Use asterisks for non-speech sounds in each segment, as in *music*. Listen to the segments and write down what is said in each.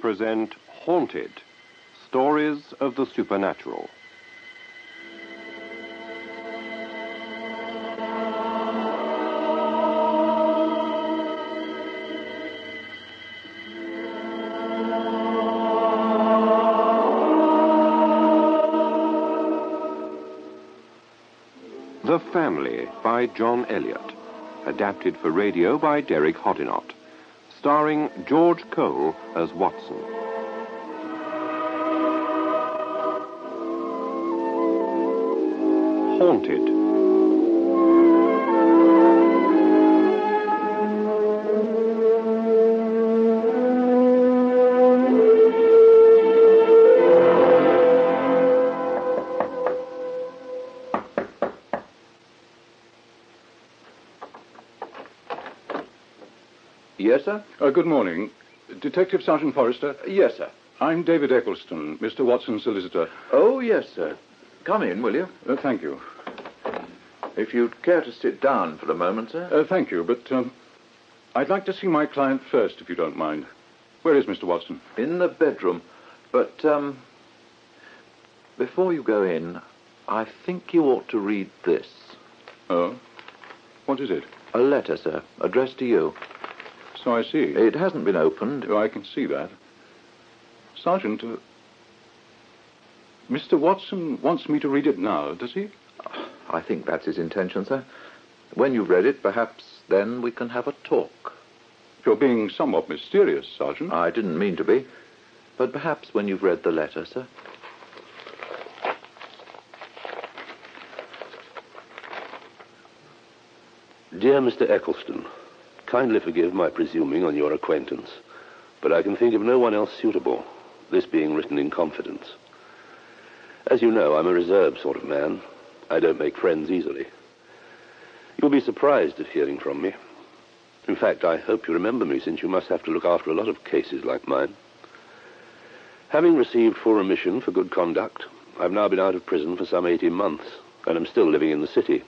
present Haunted Stories of the Supernatural. The Family by John Elliott. Adapted for radio by Derek Hoddinott. Starring George Cole as Watson. Haunted. Uh, good morning. Detective Sergeant Forrester. Yes, sir. I'm David Eccleston, Mr. Watson's solicitor. Oh, yes, sir. Come in, will you? Uh, thank you. If you'd care to sit down for a moment, sir. Uh, thank you, but um, I'd like to see my client first, if you don't mind. Where is Mr. Watson? In the bedroom. But, um, before you go in, I think you ought to read this. Oh? What is it? A letter, sir, addressed to you. So I see. It hasn't been opened. Oh, I can see that. Sergeant, uh, Mr. Watson wants me to read it now, does he? I think that's his intention, sir. When you've read it, perhaps then we can have a talk. You're being somewhat mysterious, Sergeant. I didn't mean to be. But perhaps when you've read the letter, sir. Dear Mr. Eccleston, kindly forgive my presuming on your acquaintance, but I can think of no one else suitable, this being written in confidence. As you know, I'm a reserved sort of man. I don't make friends easily. You'll be surprised at hearing from me. In fact, I hope you remember me, since you must have to look after a lot of cases like mine. Having received full remission for good conduct, I've now been out of prison for some 18 months, and am still living in the city,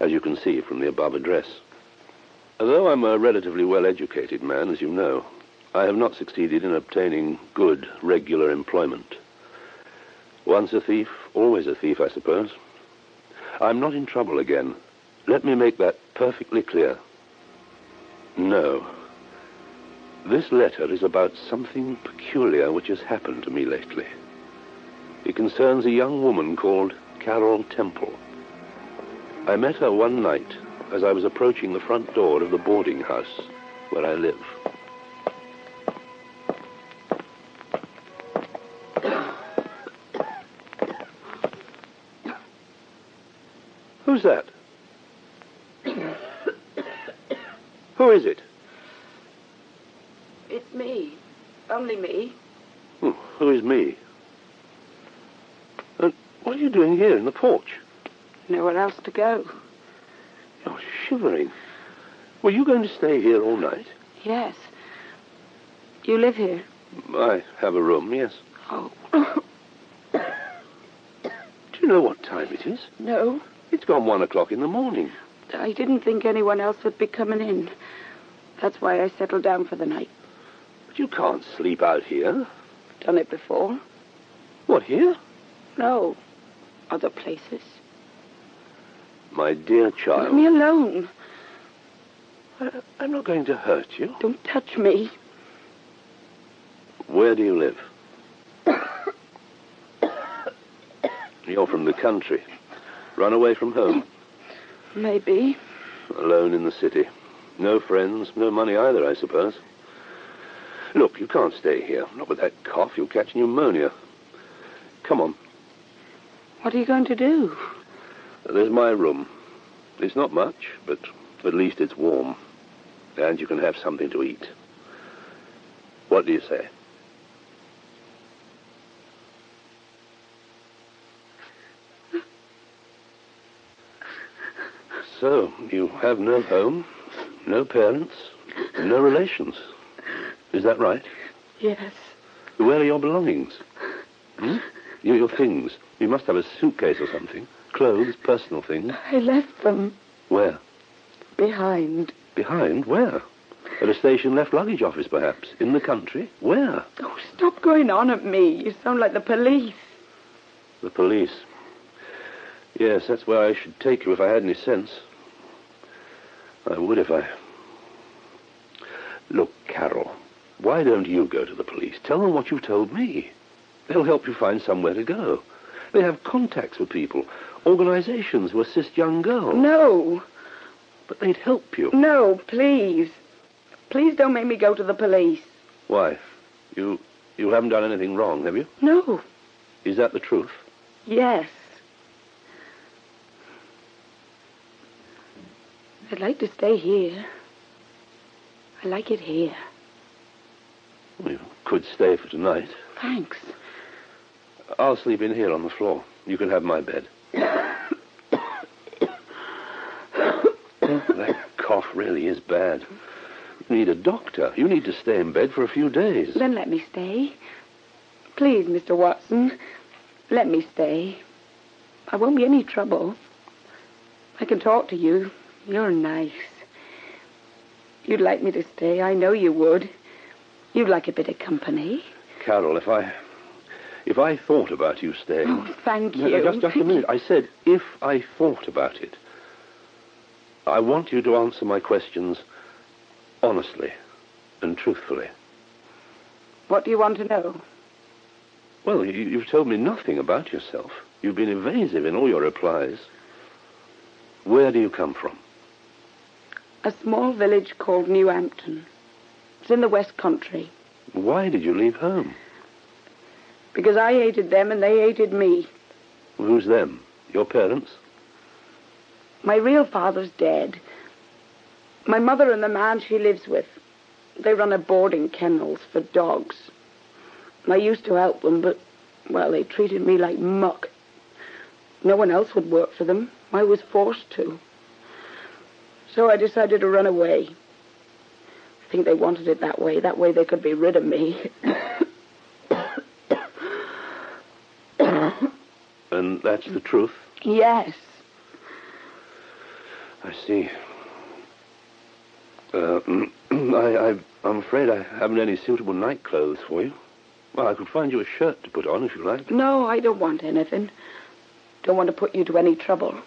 as you can see from the above address. Although I'm a relatively well-educated man, as you know, I have not succeeded in obtaining good, regular employment. Once a thief, always a thief, I suppose. I'm not in trouble again. Let me make that perfectly clear. No. This letter is about something peculiar which has happened to me lately. It concerns a young woman called Carol Temple. I met her one night as I was approaching the front door of the boarding house where I live. *coughs* Who's that? *coughs* Who is it? It's me. Only me. Hmm, who is me? And what are you doing here in the porch? Nowhere else to go. You're shivering. Were you going to stay here all night? Yes. You live here? I have a room, yes. Oh. *coughs* Do you know what time it is? no. It's gone one o'clock in the morning. I didn't think anyone else would be coming in. That's why I settled down for the night. But you can't sleep out here. Done it before. What, here? No. Other places. My dear child. Leave me alone. I- I'm not going to hurt you. Don't touch me. Where do you live? You're from the country. Run away from home. Maybe. Alone in the city. No friends, no money either, I suppose. Look, you can't stay here. Not with that cough. You'll catch pneumonia. Come on. What are you going to do? There's my room. It's not much, but at least it's warm. And you can have something to eat. What do you say? *laughs* So, you have no home, no parents, no relations. Is that right? Yes. Where are your belongings? Hmm? Your, your things. You must have a suitcase or something. Clothes, personal things. I left them Where? behind. Behind? Where? At a station left luggage office, perhaps. In the country. Where? Oh, stop going on at me. You sound like the police. The police. Yes, that's where I should take you if I had any sense. I would if I. Look, Carol, why don't you go to the police? Tell them what you've told me. They'll help you find somewhere to go. They have contacts with people, organizations who assist young girls. No. But they'd help you. No, please. Please don't make me go to the police. Why? You you haven't done anything wrong, have you? No. Is that the truth? Yes. I'd like to stay here. I like it here. You could stay for tonight. Thanks. I'll sleep in here on the floor. You can have my bed. That cough really is bad. You need a doctor. You need to stay in bed for a few days. Then let me stay. Please, Mr. Watson, let me stay. I won't be any trouble. I can talk to you. You're nice. You'd like me to stay. I know you would. You'd like a bit of company. Carol, if I if I thought about you staying. Oh, thank you. no, just, just a minute. I said if I thought about it. I want you to answer my questions honestly and truthfully. What do you want to know? Well, you, you've told me nothing about yourself. You've been evasive in all your replies. Where do you come from? A small village called New Hampton. It's in the West Country. Why did you leave home? Because I hated them and they hated me. Who's them? Your parents? My real father's dead. My mother and the man she lives with, they run a boarding kennels for dogs. I used to help them, but, well, they treated me like muck. No one else would work for them. I was forced to. So I decided to run away. I think they wanted it that way. That way they could be rid of me. *laughs* And that's the truth? yes. I see. Uh, *clears throat* I, I, I'm afraid I haven't any suitable night clothes for you. Well, I could find you a shirt to put on if you like. No, I don't want anything. Don't want to put you to any trouble.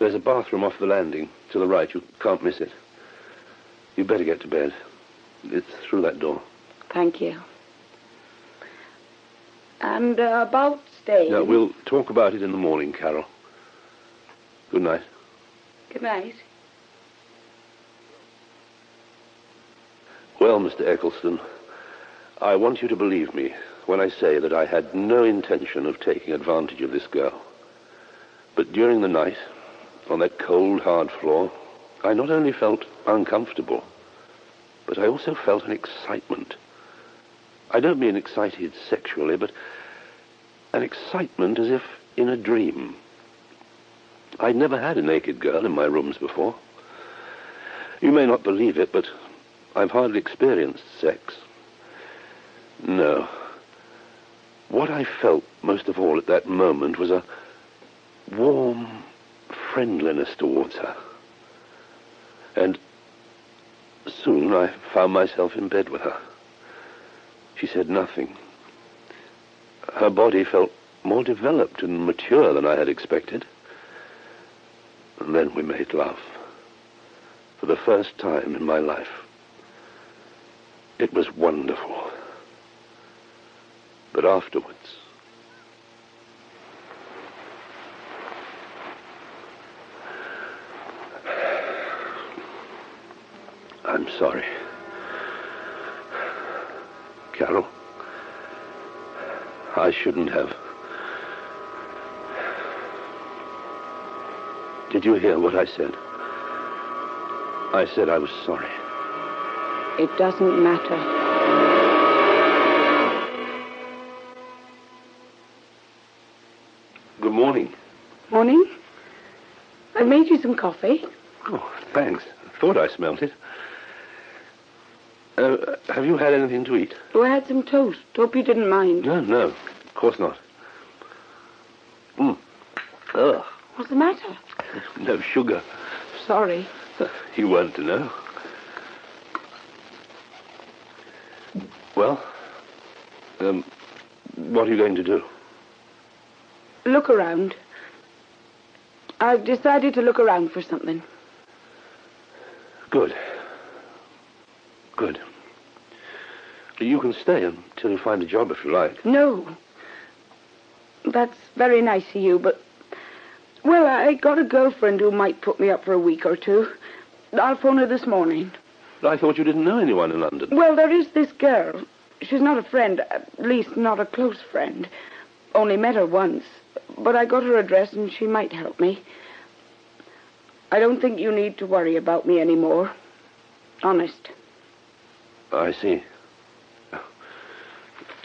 There's a bathroom off the landing to the right. You can't miss it. You'd better get to bed. It's through that door. Thank you. And uh, about Now, we'll talk about it in the morning, Carol. Good night. Good night. Well, Mr. Eccleston, I want you to believe me when I say that I had no intention of taking advantage of this girl. But during the night, on that cold, hard floor, I not only felt uncomfortable, but I also felt an excitement. I don't mean excited sexually, but an excitement as if in a dream. I'd never had a naked girl in my rooms before. You may not believe it, but I've hardly experienced sex. No. What I felt most of all at that moment was a warm friendliness towards her. And soon I found myself in bed with her. She said nothing. Her body felt more developed and mature than I had expected. And then we made love. For the first time in my life. It was wonderful. But afterwards. I'm sorry. Carol. I shouldn't have. Did you hear what I said? I said I was sorry. It doesn't matter. Good morning. Morning. I made you some coffee. Oh, thanks. I thought I smelt it. Uh, have you had anything to eat? Oh, I had some toast. Hope you didn't mind. No, no. Of course not. Mm. Ugh. What's the matter? *laughs* No sugar. Sorry. *laughs* You weren't to know. Well, um, what are you going to do? Look around. I've decided to look around for something. Good. Good. You can stay until you find a job if you like. No. That's very nice of you, but. Well, I got a girlfriend who might put me up for a week or two. I'll phone her this morning. I thought you didn't know anyone in London. Well, there is this girl. She's not a friend, at least not a close friend. Only met her once. But I got her address and she might help me. I don't think you need to worry about me anymore. Honest. I see.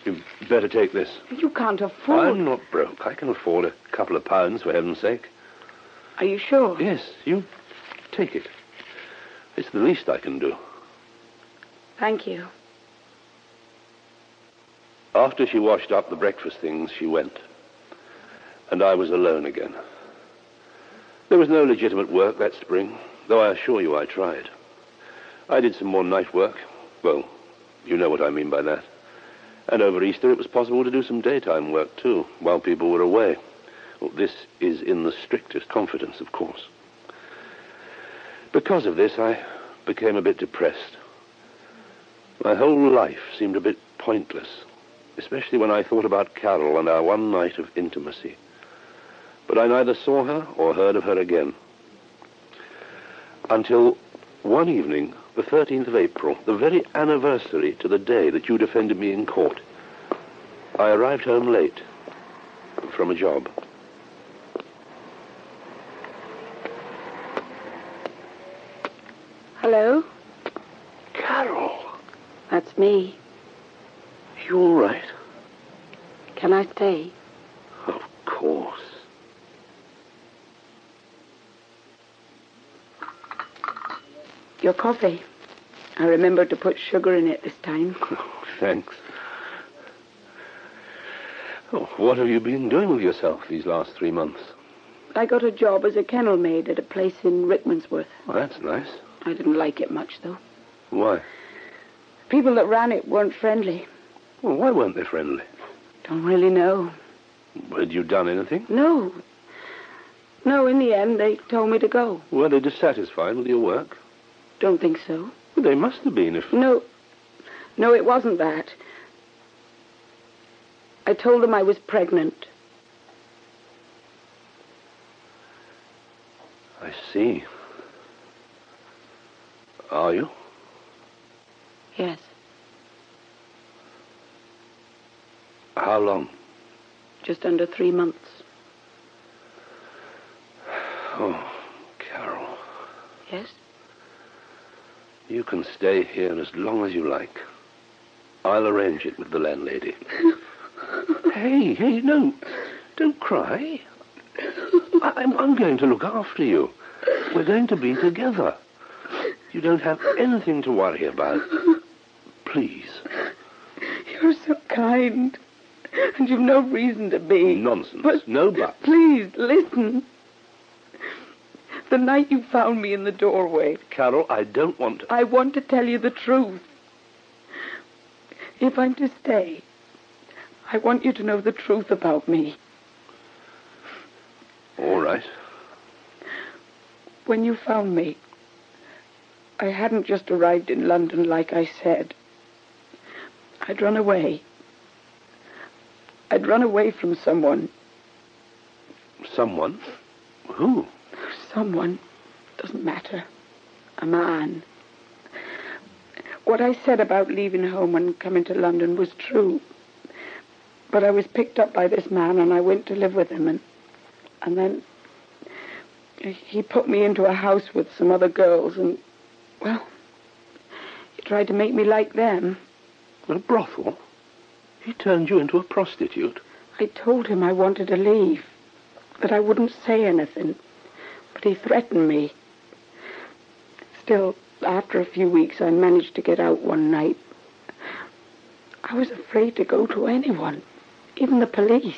You'd better take this. You can't afford. I'm not broke. I can afford a couple of pounds, for heaven's sake. Are you sure? Yes, you take it. It's the least I can do. Thank you. After she washed up the breakfast things, she went. And I was alone again. There was no legitimate work that spring, though I assure you I tried. I did some more night work. Well, you know what I mean by that. And over Easter, it was possible to do some daytime work, too, while people were away. Well, this is in the strictest confidence, of course. Because of this, I became a bit depressed. My whole life seemed a bit pointless, especially when I thought about Carol and our one night of intimacy. But I neither saw her or heard of her again. Until one evening, the 13th of April, the very anniversary to the day that you defended me in court, I arrived home late from a job. Hello? Carol, That's me. you all right? Can I stay? Of course. Your coffee. I remembered to put sugar in it this time. *laughs* Oh, thanks. Oh, what have you been doing with yourself these last three months? I got a job as a kennel maid at a place in Rickmansworth. Oh, that's nice. I didn't like it much, though. Why? People that ran it weren't friendly. Well, why weren't they friendly? Don't really know. Had you done anything? No. No, in the end, they told me to go. Were they dissatisfied with your work? Don't think so. Well, they must have been if... No. No, it wasn't that. I told them I was pregnant. I see. Are you? Yes. How long? Just under three months. Oh, Carol. Yes? You can stay here as long as you like. I'll arrange it with the landlady. *laughs* hey, hey, no. Don't cry. I, I'm, I'm going to look after you. We're going to be together. You don't have anything to worry about. Please. You're so kind. And you've no reason to be. Nonsense. But- No buts. Please, listen. The night you found me in the doorway, Carol, I don't want to. I want to tell you the truth. If I'm to stay, I want you to know the truth about me. All right. When you found me, I hadn't just arrived in London like I said. I'd run away. I'd run away from someone. Someone? Who? Someone. Doesn't matter. A man. What I said about leaving home and coming to London was true. But I was picked up by this man and I went to live with him and and then he put me into a house with some other girls and well he tried to make me like them. A brothel? He turned you into a prostitute? I told him I wanted to leave, that I wouldn't say anything, but he threatened me. Still, after a few weeks, I managed to get out one night. I was afraid to go to anyone, even the police.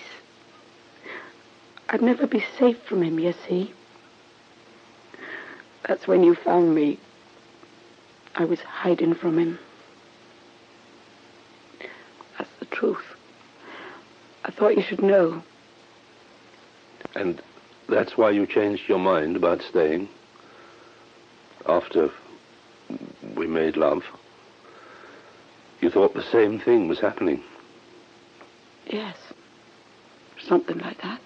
I'd never be safe from him, you see. That's when you found me. I was hiding from him. That's the truth. I thought you should know. And that's why you changed your mind about staying? After we made love? You thought the same thing was happening? Yes. Something like that.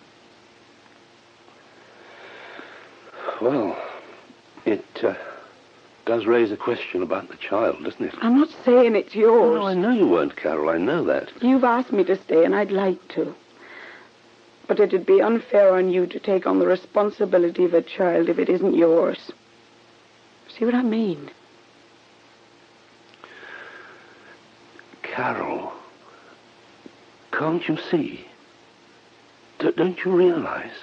Well, it uh, does raise a question about the child, doesn't it? I'm not saying it's yours. No, I know you weren't, Carol. I know that. You've asked me to stay, and I'd like to. But it'd be unfair on you to take on the responsibility of a child if it isn't yours. See what I mean? Carol, can't you see? D- don't you realize?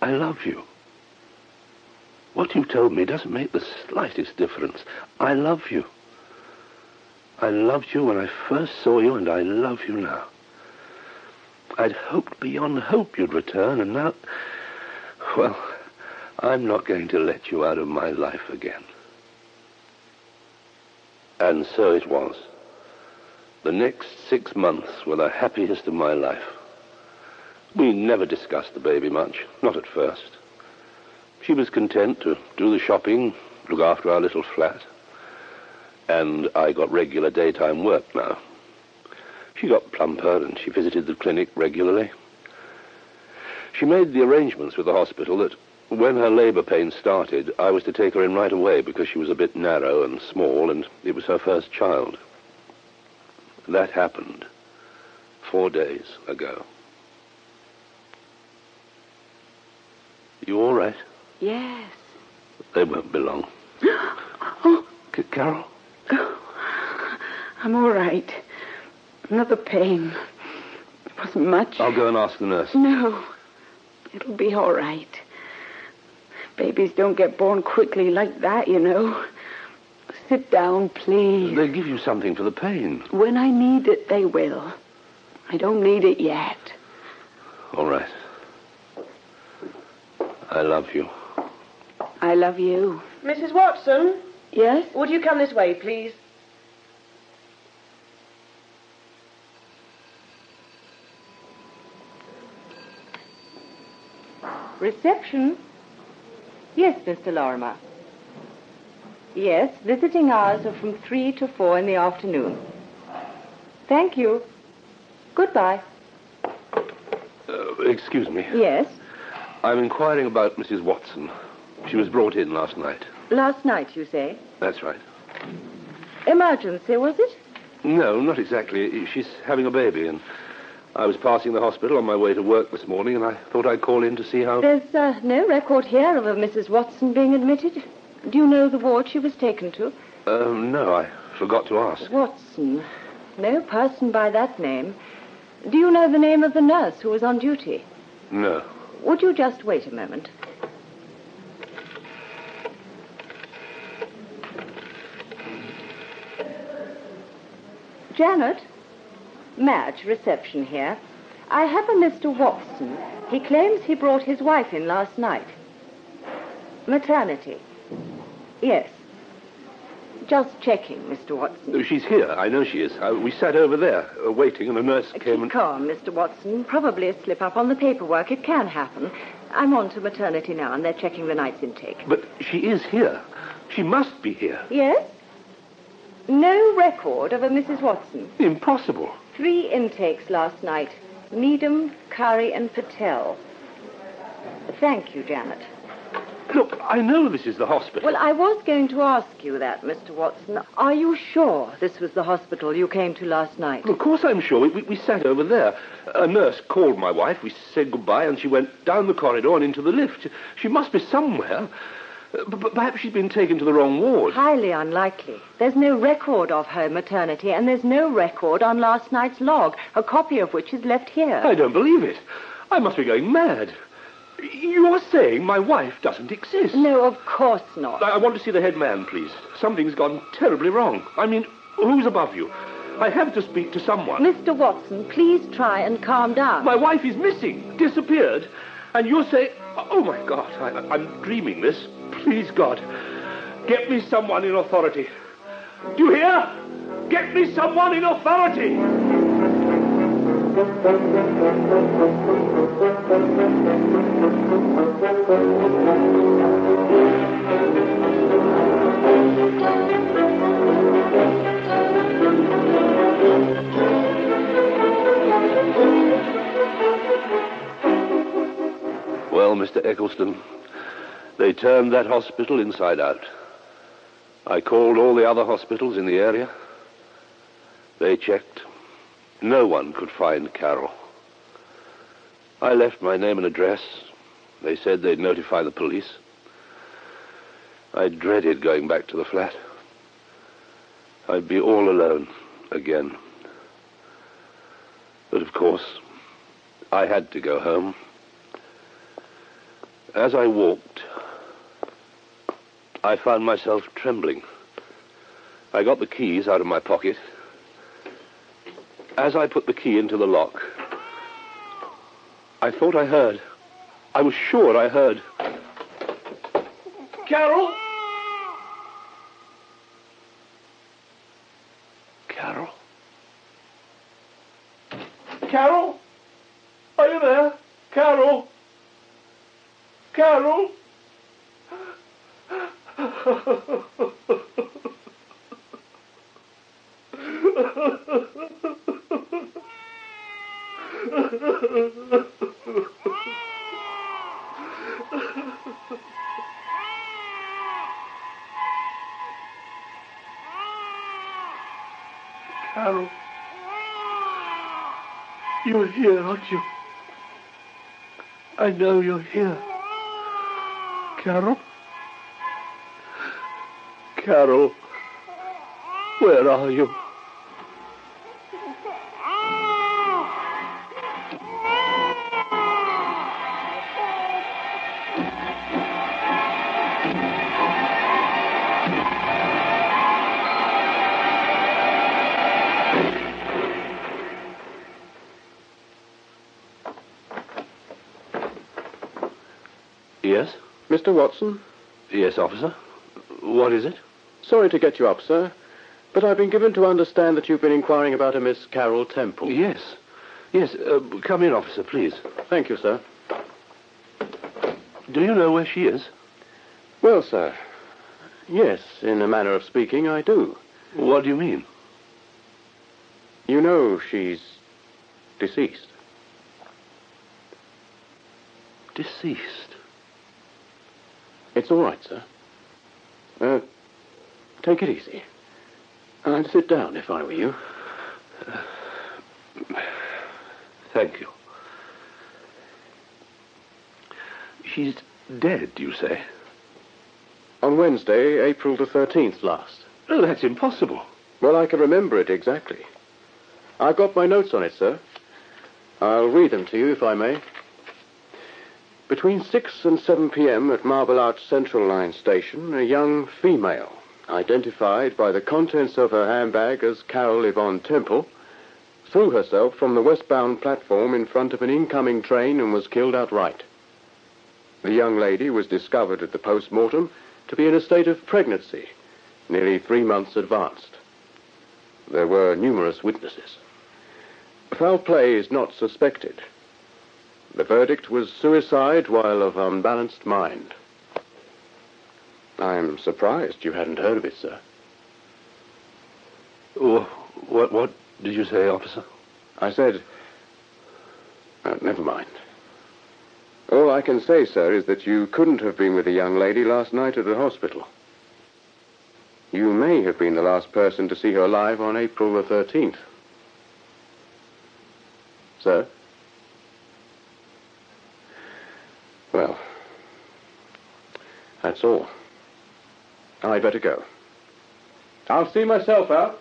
I love you. What you've told me doesn't make the slightest difference. I love you. I loved you when I first saw you, and I love you now. I'd hoped beyond hope you'd return, and now. Well, I'm not going to let you out of my life again. And so it was. The next six months were the happiest of my life. We never discussed the baby much, not at first. She was content to do the shopping, look after our little flat. And I got regular daytime work now. She got plumper and she visited the clinic regularly. She made the arrangements with the hospital that when her labor pains started, I was to take her in right away because she was a bit narrow and small and it was her first child. That happened four days ago. You all right? Yes. They won't be long. *gasps* Oh, C- Carol? I'm all right. Another pain. It wasn't much. I'll go and ask the nurse. No. It'll be all right. Babies don't get born quickly like that, you know. Sit down, please. They'll give you something for the pain. When I need it, they will. I don't need it yet. All right. I love you. I love you. Mrs. Watson, Yes? would you come this way, please? Reception? Yes, Mr. Lorimer. Yes, visiting hours are from 3 to 4 in the afternoon. Thank you. Goodbye. Uh, excuse me. Yes, I'm inquiring about Mrs. Watson. She was brought in last night. last night, you say? That's right. Emergency, was it? No, not exactly. She's having a baby, and I was passing the hospital on my way to work this morning, and I thought I'd call in to see how. There's uh, no record here of a Mrs. Watson being admitted. Do you know the ward she was taken to? Um, no, I forgot to ask. Watson. No person by that name. Do you know the name of the nurse who was on duty? No. Would you just wait a moment? Janet? Madge, reception here. I have a Mr. Watson. He claims he brought his wife in last night. Maternity. Yes. Just checking, Mr. Watson. Oh, She's here. I know she is. Uh, we sat over there, uh, waiting, and a nurse came Keep and. calm, Mr. Watson. Probably a slip up on the paperwork. It can happen. I'm on to maternity now, and they're checking the night's intake. But she is here. She must be here. Yes? No record of a Mrs. Watson. Impossible. Three intakes last night Needham, Curry, and Patel. Thank you, Janet. Look, I know this is the hospital. Well, I was going to ask you that, Mr. Watson. Are you sure this was the hospital you came to last night? Of course I'm sure. We, we, we sat over there. A nurse called my wife. We said goodbye, and she went down the corridor and into the lift. She must be somewhere. But, perhaps she's been taken to the wrong ward. Highly unlikely. There's no record of her maternity, and there's no record on last night's log, a copy of which is left here. I don't believe it. I must be going mad. You're saying my wife doesn't exist. No, of course not. I I want to see the head man, please. Something's gone terribly wrong. I mean, who's above you? I have to speak to someone. Mr. Watson, please try and calm down. My wife is missing, disappeared. And you're saying, oh my God, I, I'm dreaming this. Please, God, get me someone in authority. Do you hear? Get me someone in authority. Well, Mr. Eccleston, they turned that hospital inside out. I called all the other hospitals in the area. They checked. No one could find Carol. I left my name and address. They said they'd notify the police. I dreaded going back to the flat. I'd be all alone again. But of course, I had to go home. As I walked, I found myself trembling. I got the keys out of my pocket. As I put the key into the lock, I thought I heard. I was sure I heard. Carol? Carol? Carol? Are you there? Carol? Carol? Carol. You're here, aren't you? I know you're here. Carol? Carol, where are you? Yes? Mr. Watson? Yes, officer. What is it? Sorry to get you up, sir, but I've been given to understand that you've been inquiring about a Miss Carol Temple. Yes. Yes, uh, come in, officer, please. Thank you, sir. Do you know where she is? Well, sir, yes, in a manner of speaking, I do. What do you mean? You know she's deceased. Deceased. It's all right, sir. Uh, take it easy. I'd sit down if I were you. Thank you. She's dead, you say? On Wednesday, April the 13th last. Oh, that's impossible. Well, I can remember it exactly. I've got my notes on it, sir. I'll read them to you, if I may. Between 6 and 7 p.m. at Marble Arch Central Line Station, a young female, identified by the contents of her handbag as Carol Yvonne Temple, threw herself from the westbound platform in front of an incoming train and was killed outright. The young lady was discovered at the post-mortem to be in a state of pregnancy, nearly three months advanced. There were numerous witnesses. Foul play is not suspected. The verdict was suicide while of unbalanced mind. I'm surprised you hadn't heard of it, sir. What, what did you say, officer? I said. Oh, never mind. All I can say, sir, is that you couldn't have been with the young lady last night at the hospital. You may have been the last person to see her alive on April the 13th. Sir? Well, that's all. I'd better go. I'll see myself out.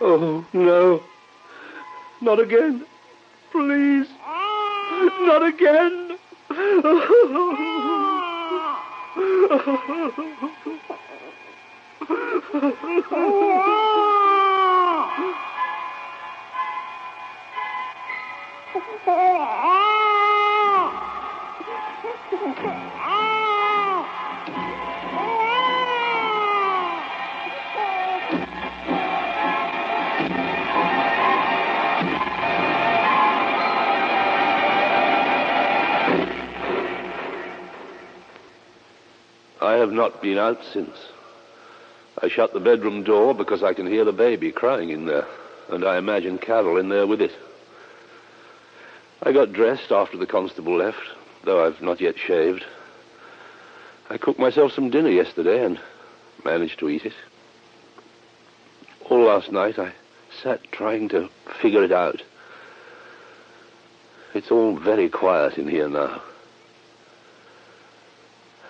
Oh, no. Not again. Please. Not again. *laughs* I have not been out since. I shut the bedroom door because I can hear the baby crying in there, and I imagine Carol in there with it. I got dressed after the constable left, though I've not yet shaved. I cooked myself some dinner yesterday and managed to eat it. All last night I sat trying to figure it out. It's all very quiet in here now.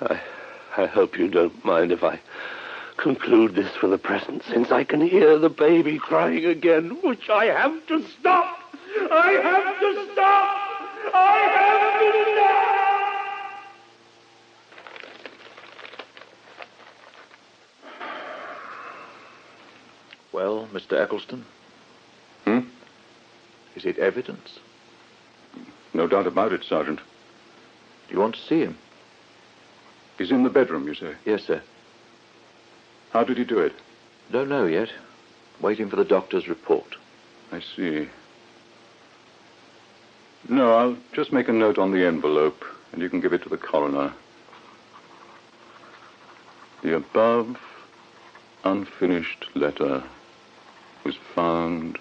I, I hope you don't mind if I conclude this for the present, since I can hear the baby crying again, which I have to stop. I have to stop. I have to stop. Well, Mr. Eccleston? Hmm? Is it evidence? No doubt about it, Sergeant. Do you want to see him? He's in the bedroom, you say? Yes, sir. How did he do it? Don't know yet. Waiting for the doctor's report. I see. No, I'll just make a note on the envelope, and you can give it to the coroner. The above unfinished letter was found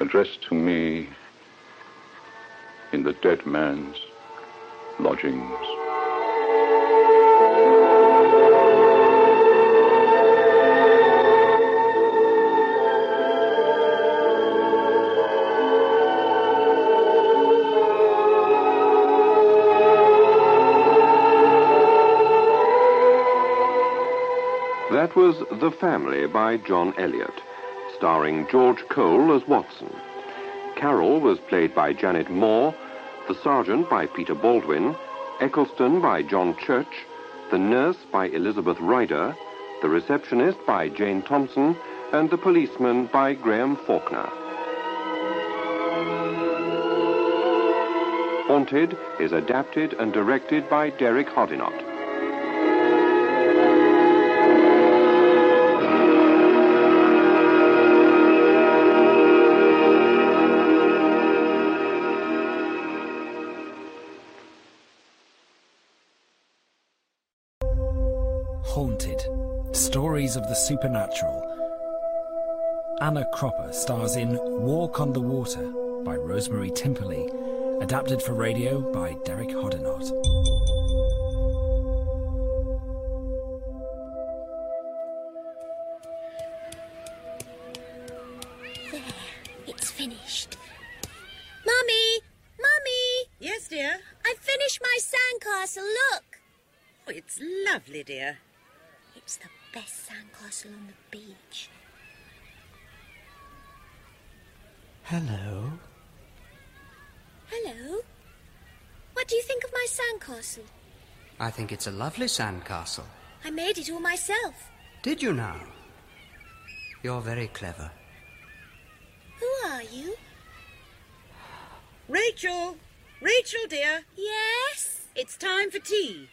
addressed to me in the dead man's lodgings. That was The Family by John Elliott, starring George Cole as Watson. Carol was played by Janet Moore, the sergeant by Peter Baldwin, Eccleston by John Church, the nurse by Elizabeth Ryder, the receptionist by Jane Thompson, and the policeman by Graham Faulkner. Haunted is adapted and directed by Derek Hoddinott. Of the Supernatural. Anna Cropper stars in Walk on the Water by Rosemary Timperley, adapted for radio by Derek Hoddinott. Hello. Hello? What do you think of my sandcastle? I think it's a lovely sandcastle. I made it all myself. Did you now? You're very clever. Who are you? Rachel! Rachel, dear. Yes? It's time for tea.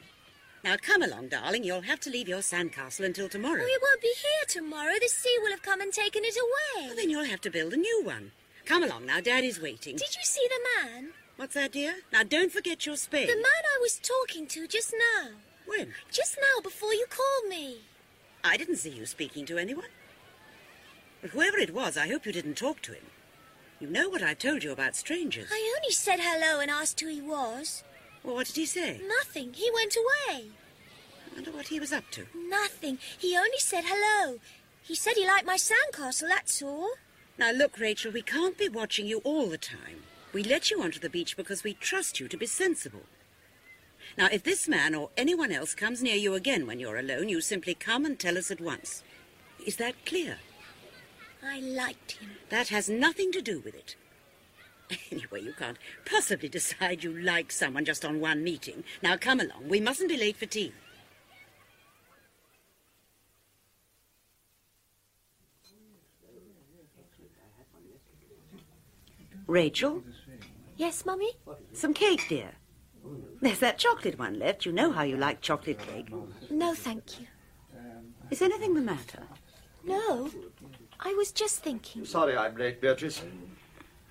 Now come along, darling. You'll have to leave your sandcastle until tomorrow. Oh, it won't be here tomorrow. The sea will have come and taken it away. Well, then you'll have to build a new one. Come along now. Daddy's waiting. Did you see the man? What's that, dear? Now don't forget your spade. The man I was talking to just now. When? Just now, before you called me. I didn't see you speaking to anyone. But whoever it was, I hope you didn't talk to him. You know what I've told you about strangers. I only said hello and asked who he was. Well, what did he say? Nothing. He went away. I wonder what he was up to. Nothing. He only said hello. He said he liked my sandcastle, that's all. Now, look, Rachel, we can't be watching you all the time. We let you onto the beach because we trust you to be sensible. Now, if this man or anyone else comes near you again when you're alone, you simply come and tell us at once. Is that clear? I liked him. That has nothing to do with it. *laughs* Anyway, you can't possibly decide you like someone just on one meeting. Now, come along. We mustn't be late for tea. Rachel? Yes, Mummy? Some cake, dear. There's that chocolate one left. You know how you like chocolate cake. No, thank you. Is anything the matter? No. I was just thinking. Sorry I'm late, Beatrice.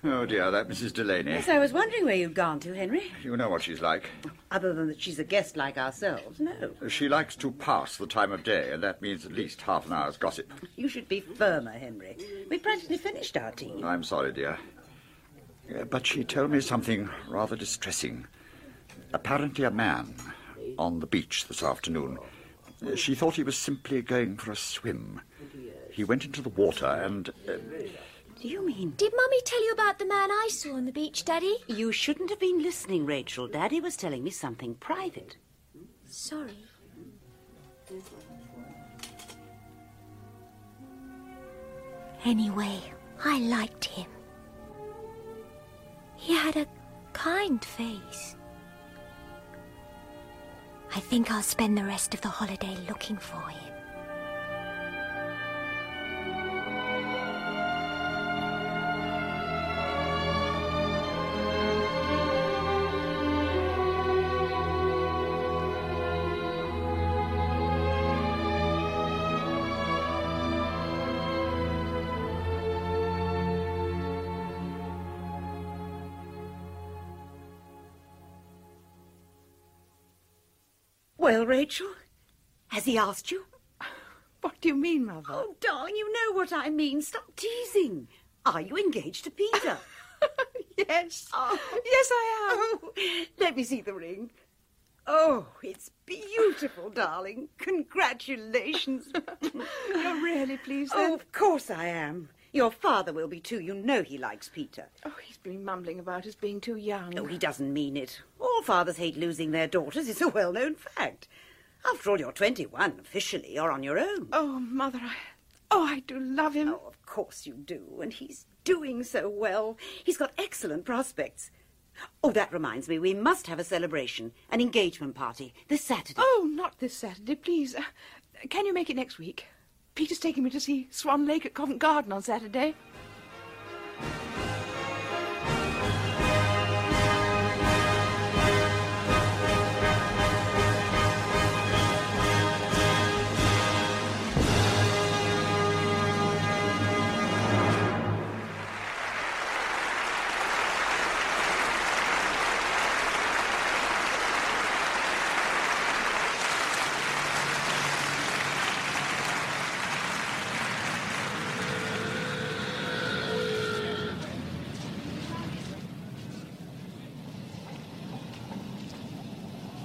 Oh, dear, that Mrs. Delaney. Yes, I was wondering where you'd gone to, Henry. You know what she's like. Other than that she's a guest like ourselves, no. She likes to pass the time of day, and that means at least half an hour's gossip. You should be firmer, Henry. We have practically finished our tea. I'm sorry, dear. Uh, But she told me something rather distressing. Apparently, a man on the beach this afternoon. uh, She thought he was simply going for a swim. He went into the water and. Uh, Do you mean... Did Mummy tell you about the man I saw on the beach, Daddy? You shouldn't have been listening, Rachel. Daddy was telling me something private. Sorry. Anyway, I liked him. He had a kind face. I think I'll spend the rest of the holiday looking for him. Well, Rachel, has he asked you? What do you mean, Mother? Oh, darling, you know what I mean. Stop teasing. Are you engaged to Peter? *laughs* yes. Oh. Yes, I am. Oh, let me see the ring. Oh, it's beautiful, darling. *laughs* Congratulations. You're really pleased, oh, then? of course I am. Your father will be too. You know he likes Peter. Oh, he's been mumbling about us being too young. No, he doesn't mean it. All fathers hate losing their daughters. It's a well-known fact. After all, you're 21 officially. You're on your own. Oh, Mother, I... Oh, I do love him. Oh, of course you do. And he's doing so well. He's got excellent prospects. Oh, that reminds me. We must have a celebration, an engagement party, this Saturday. Oh, not this Saturday, please. Uh, can you make it next week? Peter's taking me to see Swan Lake at Covent Garden on Saturday.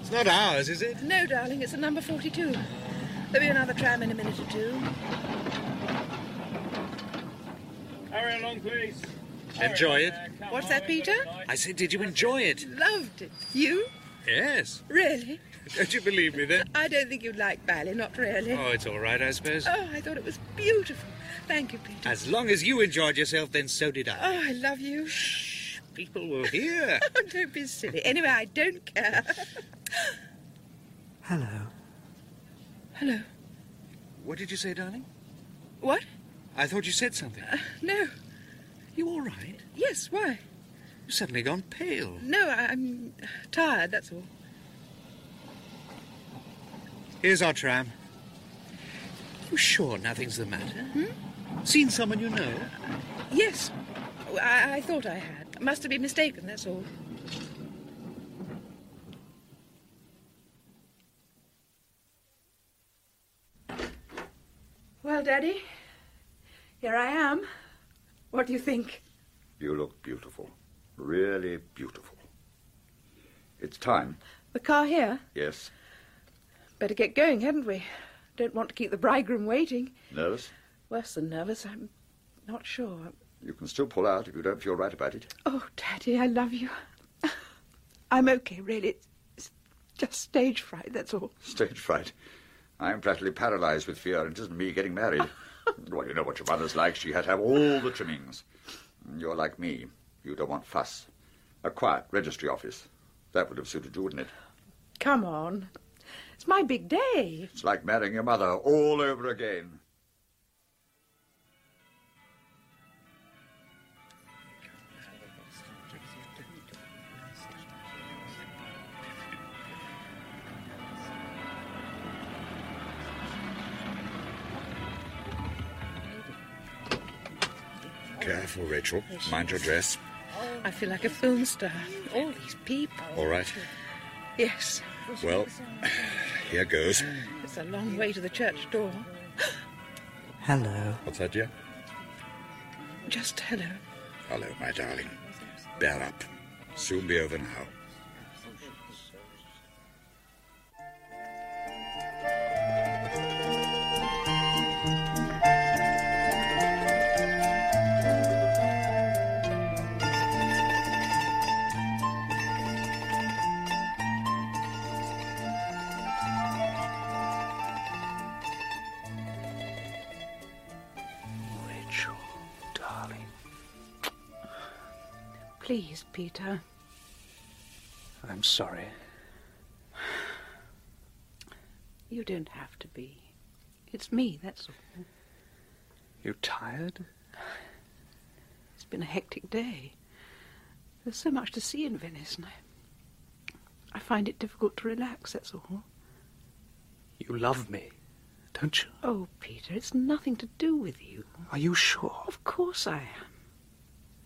It's not ours, is it? No, darling, it's a number 42. There'll be another tram in a minute or two. Hurry along, please. Enjoy it. What's that, Peter? I said, did you enjoy it? Loved it. You? Yes. Really? Don't you believe me then? I don't think you'd like ballet, not really. Oh, it's all right, I suppose. Oh, I thought it was beautiful. Thank you, Peter. As long as you enjoyed yourself, then so did I. Oh, I love you. Shh, people will hear. *laughs* Oh, don't be silly. Anyway, I don't care. *laughs* Hello. Hello. What did you say, darling? What? I thought you said something. Uh, no. You all right? Yes, why? You've suddenly gone pale. No, I- I'm tired, that's all. Here's our tram. You sure nothing's the matter? Seen someone you know? Yes. Oh, I, I thought I had. Must have been mistaken, that's all. Well, Daddy, here I am. What do you think? You look beautiful. Really beautiful. It's time. The car here? Yes. Better get going, hadn't we? Don't want to keep the bridegroom waiting. Nervous? Worse than nervous, I'm not sure. You can still pull out if you don't feel right about it. Oh, Daddy, I love you. *laughs* I'm okay, really. It's, it's just stage fright, that's all. Stage fright. I'm practically paralyzed with fear, and it isn't me getting married. *laughs* well, you know what your mother's like. She had to have all the trimmings. You're like me. You don't want fuss. A quiet registry office. That would have suited you, wouldn't it? Come on. It's my big day. It's like marrying your mother all over again. Careful, Rachel. Mind your dress. I feel like a film star. All these people. All right. Yes. Well, here goes. It's a long way to the church door. Hello. What's that, dear? Just hello. Hello, my darling. Bear up. Soon be over now. Peter. I'm sorry. You don't have to be. It's me, that's all. You tired? It's been a hectic day. There's so much to see in Venice, and I, I find it difficult to relax, that's all. You love me, don't you? Oh, Peter, it's nothing to do with you. Are you sure? Of course I am.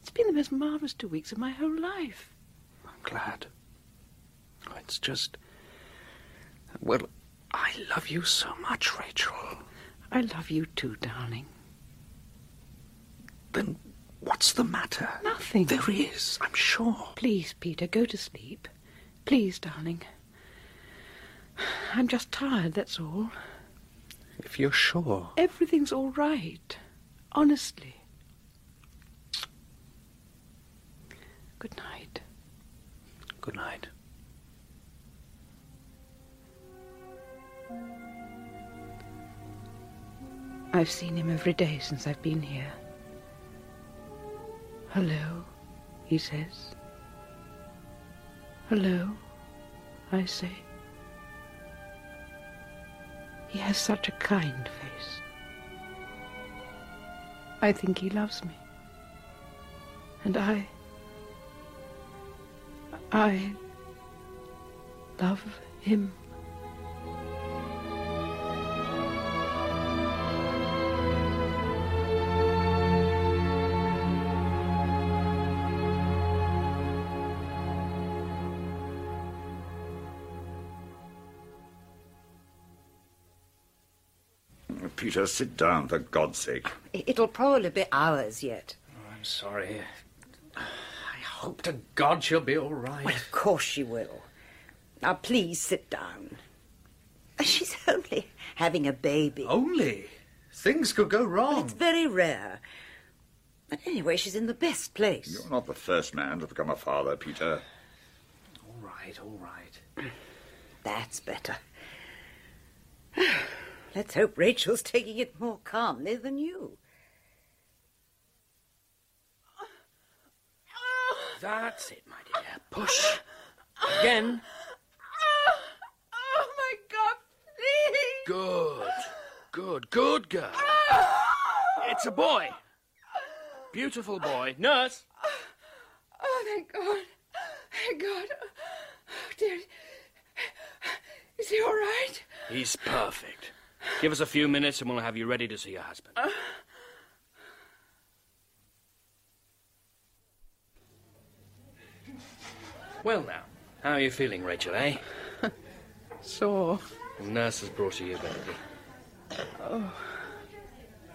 It's been the most marvellous two weeks of my whole life. I'm glad. Oh, it's just. Well, I love you so much, Rachel. I love you too, darling. Then what's the matter? Nothing. There is, I'm sure. Please, Peter, go to sleep. Please, darling. I'm just tired, that's all. If you're sure. Everything's all right. Honestly. Good night. Good night. I've seen him every day since I've been here. Hello, he says. Hello, I say. He has such a kind face. I think he loves me. And I. I love him. Peter, sit down, for God's sake. It'll probably be hours yet. Oh, I'm sorry. I hope to God she'll be all right. Well, of course she will. Now, please sit down. *laughs* She's only having a baby. Only? Things could go wrong. It's very rare. But anyway, she's in the best place. You're not the first man to become a father, Peter. All right, all right. *clears throat* That's better. *sighs* Let's hope Rachel's taking it more calmly than you. That's it, my dear. Push. Again. Oh, my God, please! Good. Good, good girl. It's a boy. Beautiful boy. Nurse. Oh, thank God. Thank God. Oh, dear. Is he all right? He's perfect. Give us a few minutes and we'll have you ready to see your husband. Uh, Well, now, how are you feeling, Rachel, eh? *laughs* Sore. The nurse has brought you your baby. Oh,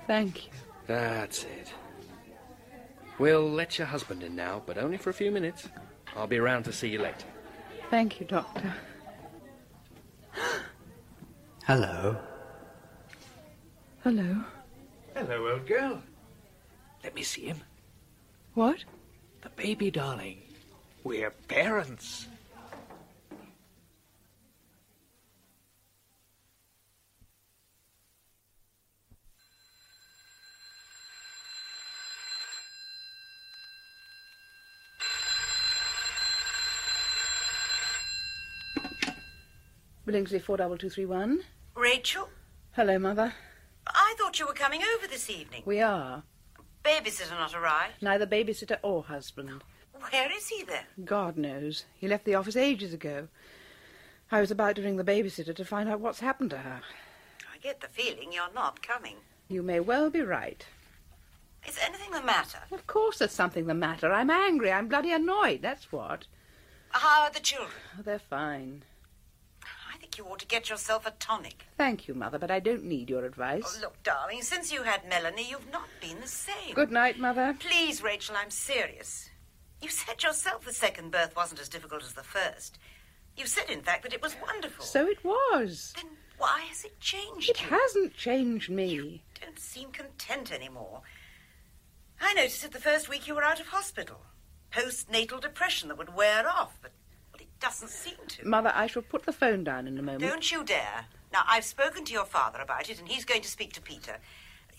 thank you. That's it. We'll let your husband in now, but only for a few minutes. I'll be around to see you later. Thank you, Doctor. *gasps* Hello. Hello. Hello, old girl. Let me see him. What? The baby, darling. We're parents. Billingsley 42231. Rachel, Hello, Mother. I thought you were coming over this evening. We are. Babysitter not arrived. Neither babysitter or husband. Where is he then? God knows. He left the office ages ago. I was about to ring the babysitter to find out what's happened to her. I get the feeling you're not coming. You may well be right. Is anything the matter? Of course there's something the matter. I'm angry. I'm bloody annoyed, that's what. How are the children? Oh, they're fine. I think you ought to get yourself a tonic. Thank you, Mother, but I don't need your advice. Oh, look, darling, since you had Melanie, you've not been the same. Good night, Mother. Please, Rachel, I'm serious. You said yourself the second birth wasn't as difficult as the first. You said, in fact, that it was wonderful. So it was. Then why has it changed It you? hasn't changed me. You don't seem content anymore. I noticed it the first week you were out of hospital. Postnatal depression that would wear off, but well, it doesn't seem to. Mother, I shall put the phone down in a moment. Don't you dare. Now, I've spoken to your father about it, and he's going to speak to Peter.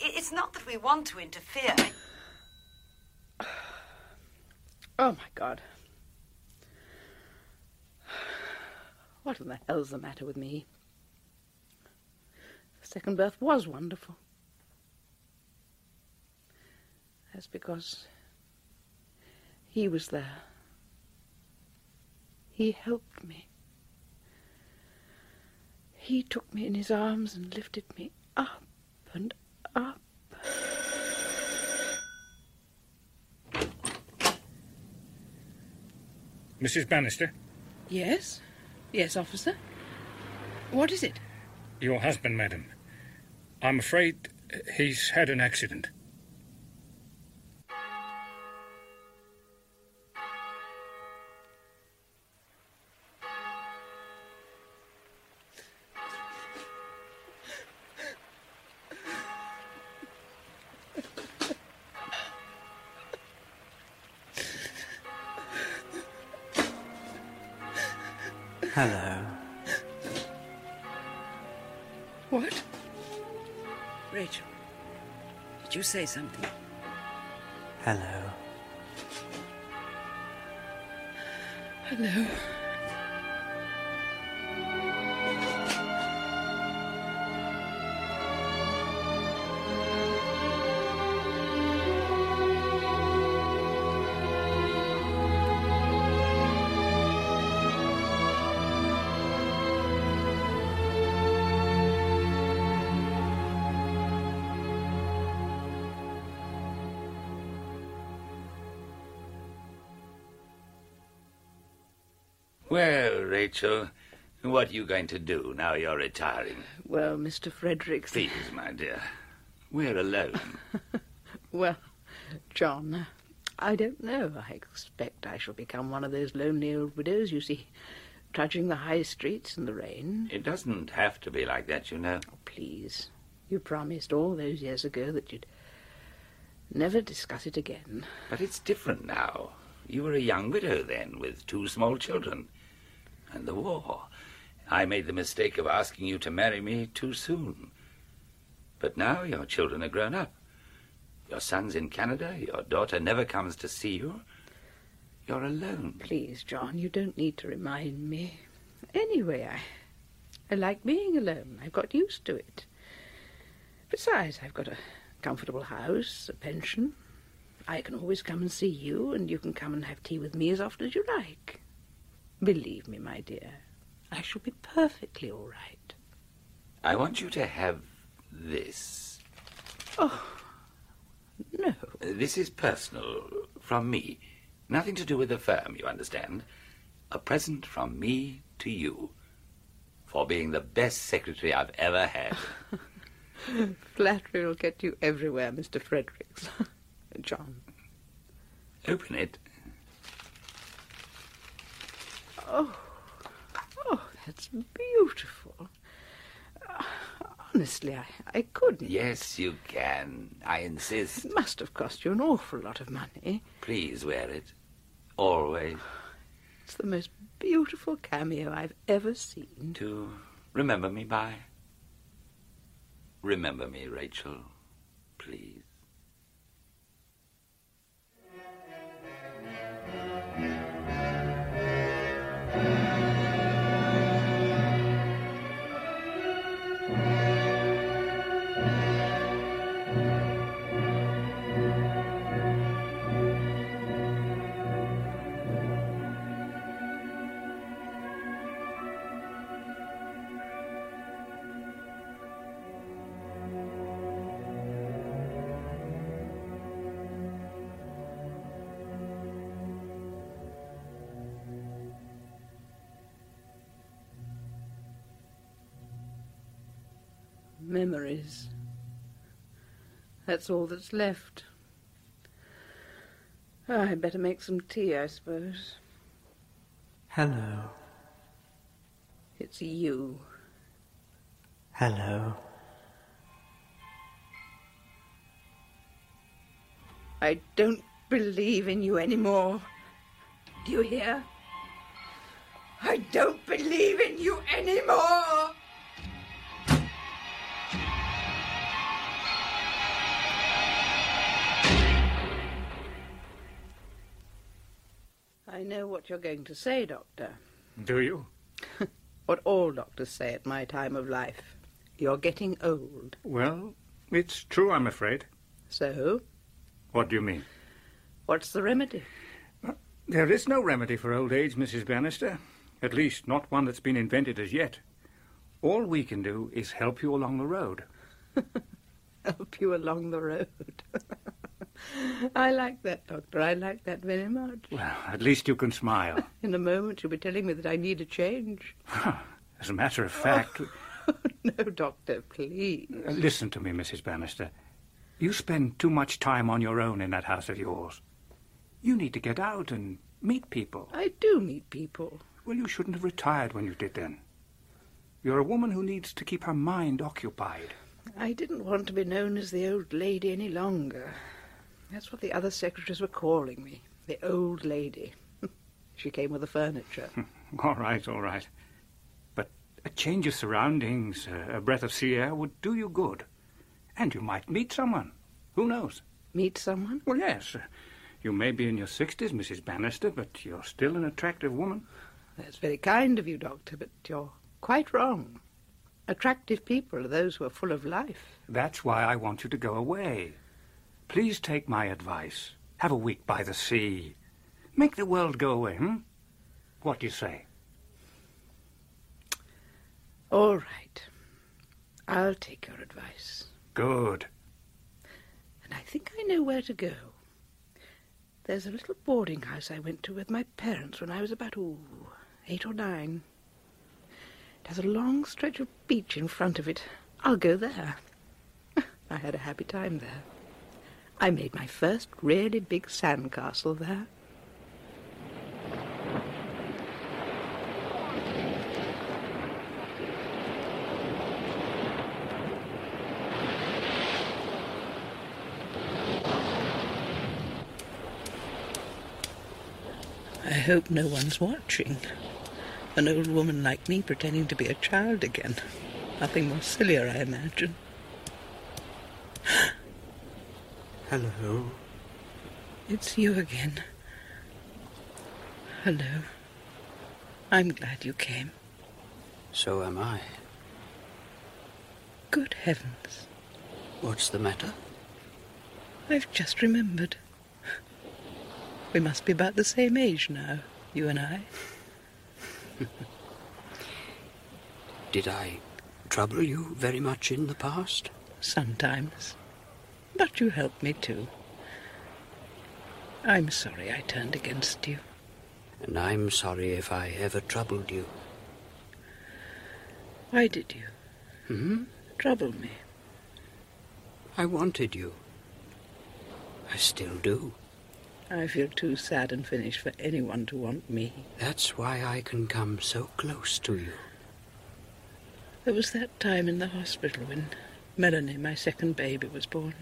It's not that we want to interfere. Oh, my God. *sighs* What in the hell's the matter with me? The second birth was wonderful. That's because he was there. He helped me. He took me in his arms and lifted me up and up. Mrs. Bannister, Yes? Yes, officer? What is it? your husband, madam. I'm afraid he's had an accident. Say something? Hello. Hello. Rachel, what are you going to do now you're retiring? Well, Mr. Fredericks. Please, my dear. We're alone. *laughs* Well, John, I don't know. I expect I shall become one of those lonely old widows you see trudging the high streets in the rain. It doesn't have to be like that, you know. Oh, please, you promised all those years ago that you'd never discuss it again. But it's different now. You were a young widow then, with two small children. And the war. I made the mistake of asking you to marry me too soon. But now your children are grown up. Your son's in Canada, your daughter never comes to see you. You're alone. Please, John, you don't need to remind me. Anyway, I, I like being alone. I've got used to it. Besides, I've got a comfortable house, a pension. I can always come and see you, and you can come and have tea with me as often as you like. Believe me, my dear, I shall be perfectly all right. I want you to have this. Oh, no. This is personal from me. Nothing to do with the firm, you understand. A present from me to you for being the best secretary I've ever had. *laughs* Flattery will get you everywhere, Mr. Fredericks. *laughs* John. Open it. Oh, oh, that's beautiful. Uh, Honestly, I, I couldn't. Yes, you can. I insist. It must have cost you an awful lot of money. Please wear it. Always. It's the most beautiful cameo I've ever seen. To remember me by. Remember me, Rachel. Please. Memories. That's all that's left. Ah, oh, I'd better make some tea, I suppose. Hello. It's you. Hello. I don't believe in you anymore. Do you hear? I don't believe in you anymore! I know what you're going to say, Doctor. Do you? *laughs* What all doctors say at my time of life. You're getting old. Well, it's true, I'm afraid. So, What do you mean? what's the remedy? Uh, there is no remedy for old age, Mrs. Bannister. At least, not one that's been invented as yet. All we can do is help you along the road. *laughs* Help you along the road. *laughs* *laughs* I like that, Doctor. I like that very much. Well, at least you can smile. *laughs* In a moment, you'll be telling me that I need a change. As a matter of fact, *laughs* No, Doctor, please. uh, listen to me, Mrs. Bannister. You spend too much time on your own in that house of yours. You need to get out and meet people. I do meet people. Well, you shouldn't have retired when you did then. You're a woman who needs to keep her mind occupied. I didn't want to be known as the old lady any longer. That's what the other secretaries were calling me. The old lady. *laughs* she came with the furniture. *laughs* All right, all right. But a change of surroundings, uh, a breath of sea air would do you good. And you might meet someone. Who knows? Meet someone? Well, yes. uh, You may be in your sixties, Mrs. Bannister, but you're still an attractive woman. That's very kind of you, Doctor, but you're quite wrong. Attractive people are those who are full of life. That's why I want you to go away. Please take my advice. Have a week by the sea. Make the world go away, hmm? What do you say? All right. I'll take your advice. Good. And I think I know where to go. There's a little boarding house I went to with my parents when I was about, ooh, eight or nine. It has a long stretch of beach in front of it. I'll go there. *laughs* I had a happy time there. I made my first really big sandcastle there. I hope no one's watching. An old woman like me pretending to be a child again. Nothing more sillier, I imagine. *gasps* Hello. It's you again. Hello. I'm glad you came. So am I. Good heavens. What's the matter? I've just remembered. We must be about the same age now, you and I. *laughs* Did I trouble you very much in the past? Sometimes. But you helped me too. I'm sorry I turned against you. And I'm sorry if I ever troubled you. Why did you? Hmm? Trouble me. I wanted you. I still do. I feel too sad and finished for anyone to want me. That's why I can come so close to you. There was that time in the hospital when Melanie, my second baby, was born.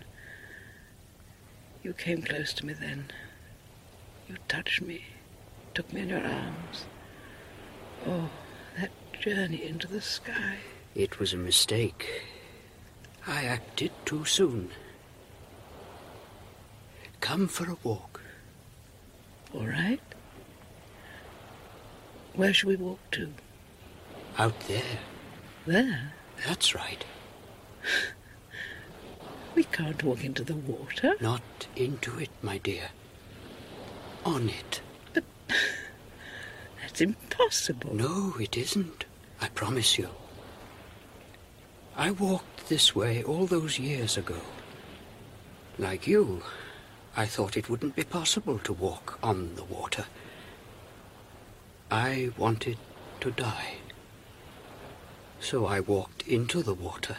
You came close to me then. You touched me, took me in your arms. Oh, that journey into the sky. It was a mistake. I acted too soon. Come for a walk. All right. Where shall we walk to? Out there. There? That's right. *laughs* We can't walk into the water. Not into it, my dear. On it. But *laughs* That's impossible. No, it isn't. I promise you. I walked this way all those years ago. Like you, I thought it wouldn't be possible to walk on the water. I wanted to die. So I walked into the water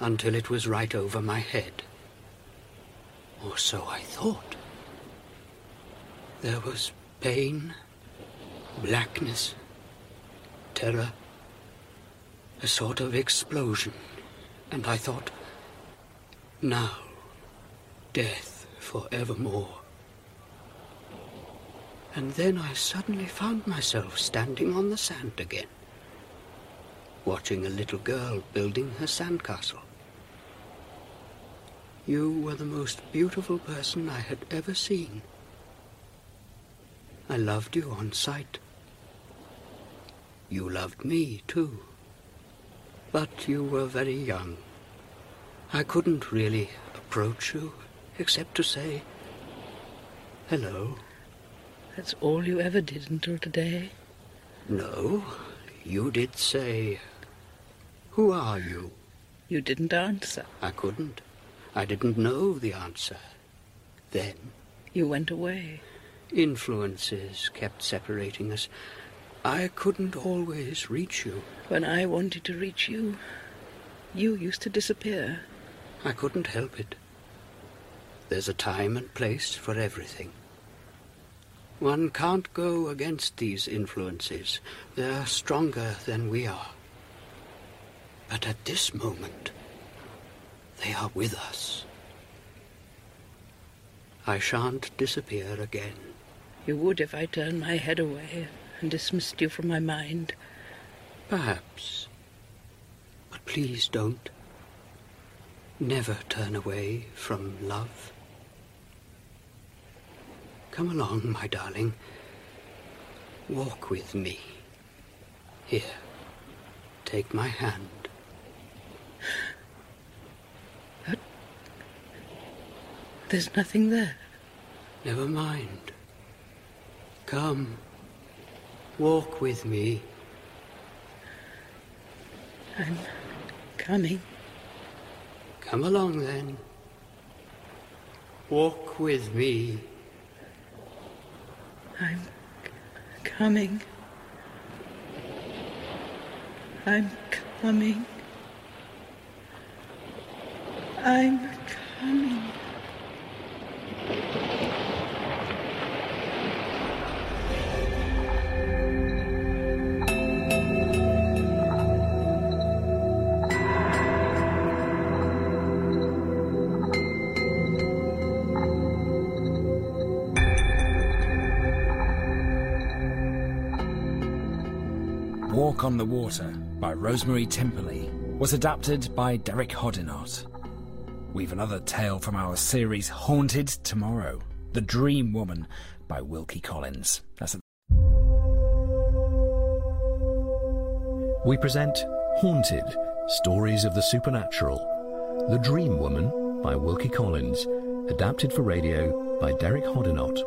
until it was right over my head. Or so I thought. There was pain, blackness, terror, a sort of explosion, and I thought, now, death forevermore. And then I suddenly found myself standing on the sand again, watching a little girl building her sandcastle. You were the most beautiful person I had ever seen. I loved you on sight. You loved me, too. But you were very young. I couldn't really approach you except to say, hello. That's all you ever did until today? No, you did say, who are you? You didn't answer. I couldn't. I didn't know the answer. Then. You went away. Influences kept separating us. I couldn't always reach you. When I wanted to reach you, you used to disappear. I couldn't help it. There's a time and place for everything. One can't go against these influences. They're stronger than we are. But at this moment, they are with us. I shan't disappear again. You would if I turned my head away and dismissed you from my mind. Perhaps. But please don't. Never turn away from love. Come along, my darling. Walk with me. Here, take my hand. There's nothing there. Never mind. Come. Walk with me. I'm coming. Come along then. Walk with me. I'm c- coming. I'm coming. I'm coming. Walk on the Water by Rosemary Timperley was adapted by Derek Hoddinott. We've another tale from our series Haunted Tomorrow, The Dream Woman by Wilkie Collins. That's a- We present Haunted Stories of the Supernatural. The Dream Woman by Wilkie Collins. Adapted for radio by Derek Hoddinott.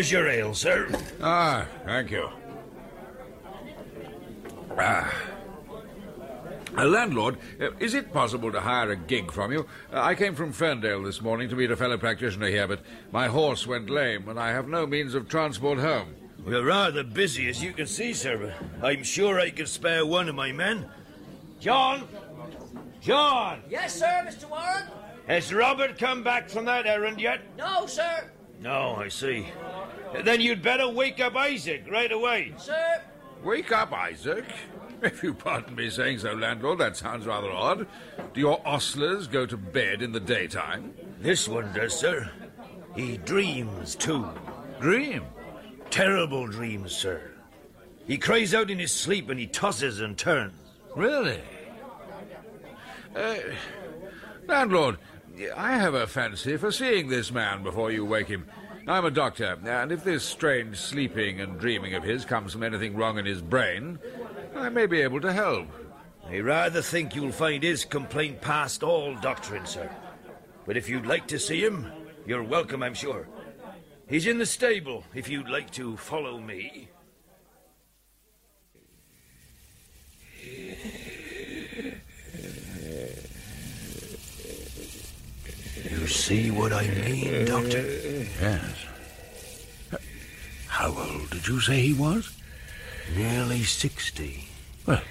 Here's your ale, sir. Ah, thank you. Ah. Uh, landlord, uh, is it possible to hire a gig from you? Uh, I came from Ferndale this morning to meet a fellow practitioner here, but my horse went lame and I have no means of transport home. We're rather busy, as you can see, sir, I'm sure I could spare one of my men. John! John! Yes, sir, Mr. Warren? Has Robert come back from that errand yet? No, sir. No, I see. Then you'd better wake up Isaac right away. Sir? Wake up, Isaac. If you pardon me saying so, landlord, that sounds rather odd. Do your ostlers go to bed in the daytime? This one does, sir. He dreams, too. Dream? Terrible dreams, sir. He cries out in his sleep and he tosses and turns. Really? Uh, landlord, I have a fancy for seeing this man before you wake him. I'm a doctor, and if this strange sleeping and dreaming of his comes from anything wrong in his brain, I may be able to help. I rather think you'll find his complaint past all doctrine, sir. But if you'd like to see him, you're welcome, I'm sure. He's in the stable, if you'd like to follow me. See what I mean, Doctor? Yes. How old did you say he was? Nearly 60. Well,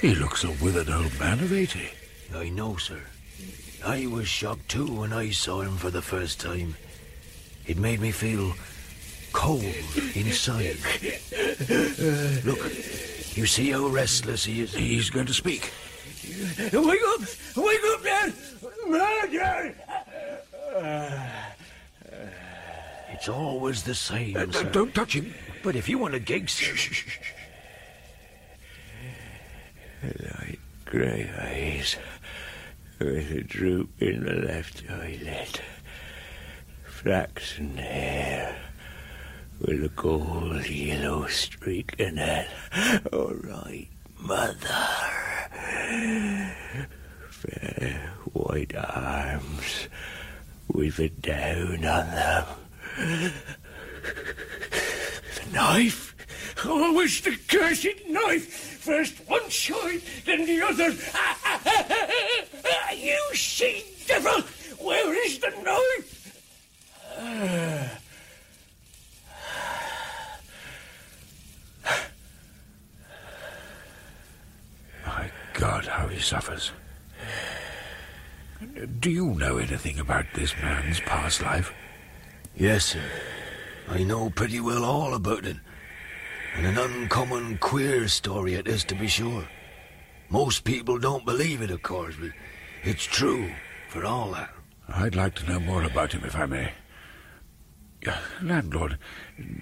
he looks a withered old man of 80. I know, sir. I was shocked too when I saw him for the first time. It made me feel cold inside. Look, you see how restless he is? He's going to speak. Wake up! Wake up, Dad! Dad! It's always the same, Uh, sir. don't touch him. But if you want a gig, sir... Light grey eyes with a droop in the left eyelid. Flaxen hair with a gold yellow streak in it. All right, mother. Fair white arms with a down on them. The knife! Oh, Always the cursed knife! First one side, then the other. *laughs* you she devil! Where is the knife? *sighs* My God, how he suffers. Do you know anything about this man's past life? Yes, sir. I know pretty well all about it. And an uncommon queer story it is, to be sure. Most people don't believe it, of course, but it's true, for all that. I'd like to know more about him, if I may. Landlord,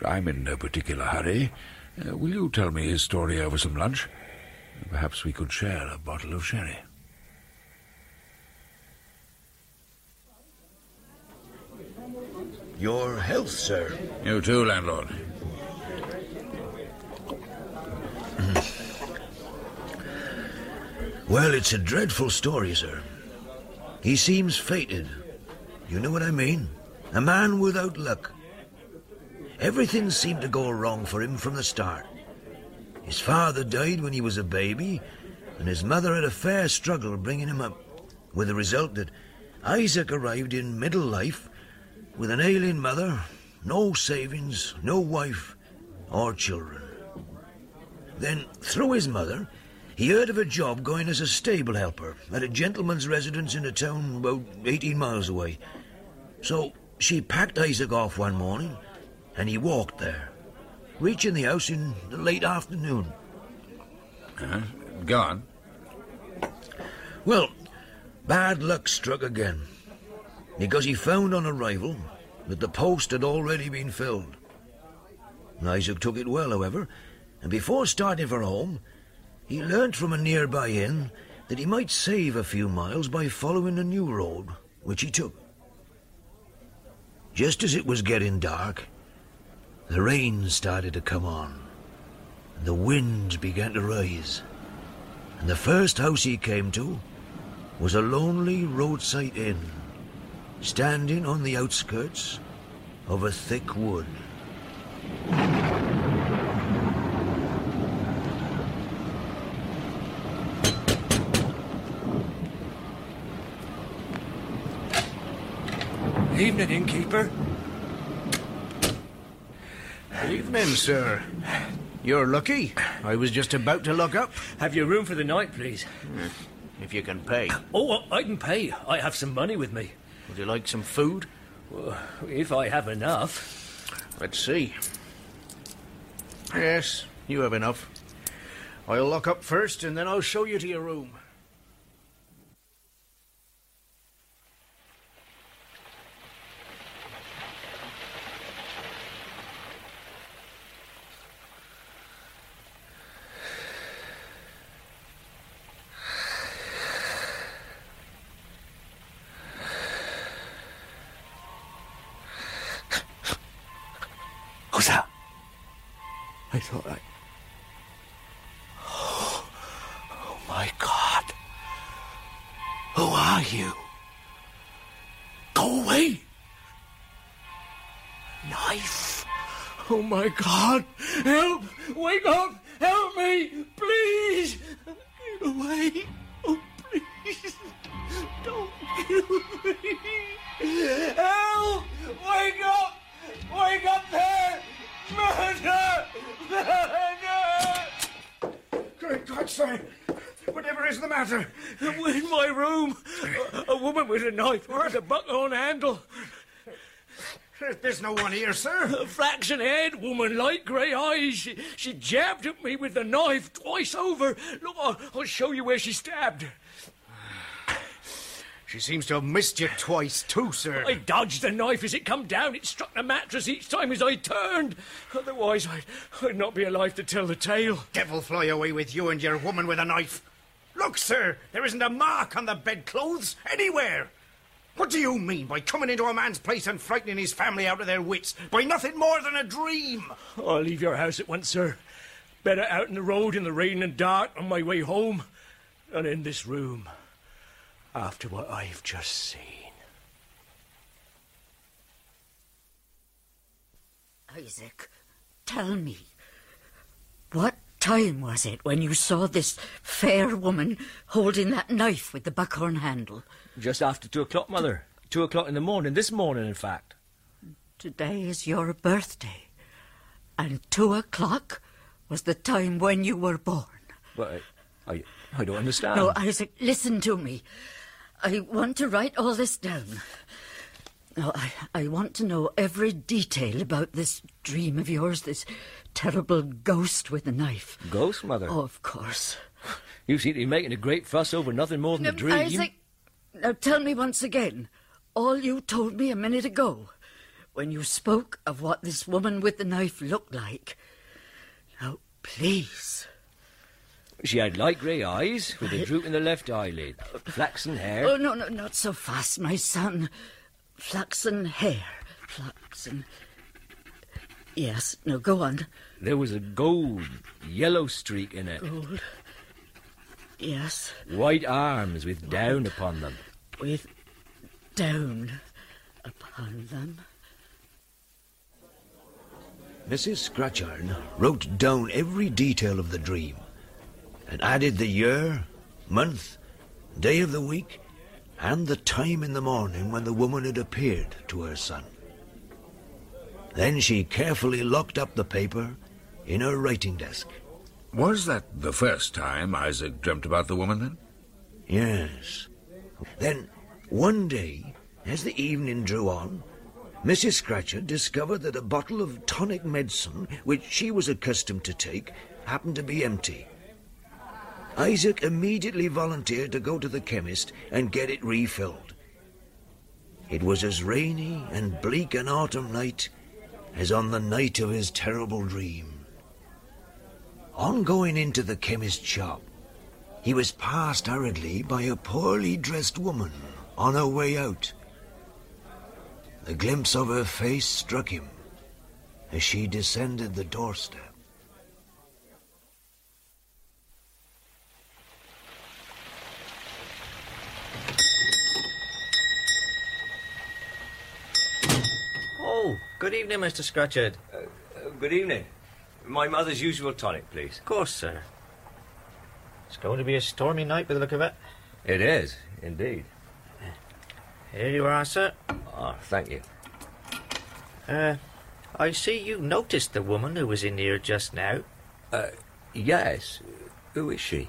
I'm in no particular hurry. Uh, will you tell me his story over some lunch? Perhaps we could share a bottle of sherry. Your health, sir. You too, landlord. Hmm. Well, it's a dreadful story, sir. He seems fated. You know what I mean? A man without luck. Everything seemed to go wrong for him from the start. His father died when he was a baby, and his mother had a fair struggle bringing him up, with the result that Isaac arrived in middle life with an ailing mother, no savings, no wife, or children. Then, through his mother, he heard of a job going as a stable helper at a gentleman's residence in a town about 18 miles away. So she packed Isaac off one morning, and he walked there, reaching the house in the late afternoon. Uh, go on. Well, bad luck struck again, because he found on arrival that the post had already been filled. Isaac took it well, however, and before starting for home, he learnt from a nearby inn that he might save a few miles by following a new road, which he took. Just as it was getting dark, the rain started to come on, and the wind began to rise. And the first house he came to was a lonely roadside inn, standing on the outskirts of a thick wood. Evening, innkeeper. Evening, sir. You're lucky. I was just about to lock up. Have you room for the night, please? If you can pay. Oh, I can pay. I have some money with me. Would you like some food? Well, if I have enough. Let's see. Yes, you have enough. I'll lock up first, and then I'll show you to your room. Oh my God. Help. Wake up. Help me. Please. Get away. Oh, please. Don't kill me. Help! Wake up! Wake up there! Murder! Murder! Great God, sir! Whatever is the matter? In my room, a, woman with a knife with a buckhorn handle. There's no one here, sir. *laughs* A flaxen head, woman, light grey eyes. She, she jabbed at me with the knife twice over. Look, I'll, I'll show you where she stabbed. *sighs* She seems to have missed you twice, too, sir. I dodged the knife as it come down. It struck the mattress each time as I turned. Otherwise, I'd, I'd not be alive to tell the tale. Devil fly away with you and your woman with a knife. Look, sir, there isn't a mark on the bedclothes anywhere. What do you mean by coming into a man's place and frightening his family out of their wits by nothing more than a dream? I'll leave your house at once, sir. Better out in the road in the rain and dark on my way home than in this room after what I've just seen. Isaac, tell me, what time was it when you saw this fair woman holding that knife with the buckhorn handle? Just after two o'clock, Mother. Two o'clock in the morning. This morning, in fact. Today is your birthday, and two o'clock was the time when you were born. But I, I, I don't understand. No, Isaac, listen to me. I want to write all this down. No, I, I want to know every detail about this dream of yours, this terrible ghost with the knife. Ghost, Mother? Oh, of course. *laughs* You seem to be making a great fuss over nothing more than a Um, dream. Isaac, now tell me once again all you told me a minute ago when you spoke of what this woman with the knife looked like. Now, please. She had light grey eyes with a droop in the left eyelid, flaxen hair. Oh, no, no, not so fast, my son. Flaxen hair. Flaxen. Yes, no, go on. There was a gold, yellow streak in it. Gold. Yes, White arms with down upon them. with down upon them. Mrs. Scatchard wrote down every detail of the dream and added the year, month, day of the week, and the time in the morning when the woman had appeared to her son. Then she carefully locked up the paper in her writing desk. Was that the first time Isaac dreamt about the woman, then? Yes. Then, one day, as the evening drew on, Mrs. Scatchard discovered that a bottle of tonic medicine, which she was accustomed to take, happened to be empty. Isaac immediately volunteered to go to the chemist and get it refilled. It was as rainy and bleak an autumn night as on the night of his terrible dream. On going into the chemist's shop, he was passed hurriedly by a poorly dressed woman on her way out. The glimpse of her face struck him as she descended the doorstep. Oh, good evening, Mr. Scatchard. Uh, good evening. My mother's usual tonic, please. Of course, sir. It's going to be a stormy night by the look of it. It is, indeed. Here you are, sir. Ah, thank you. Uh, I see you noticed the woman who was in here just now. Uh, yes. Who is she?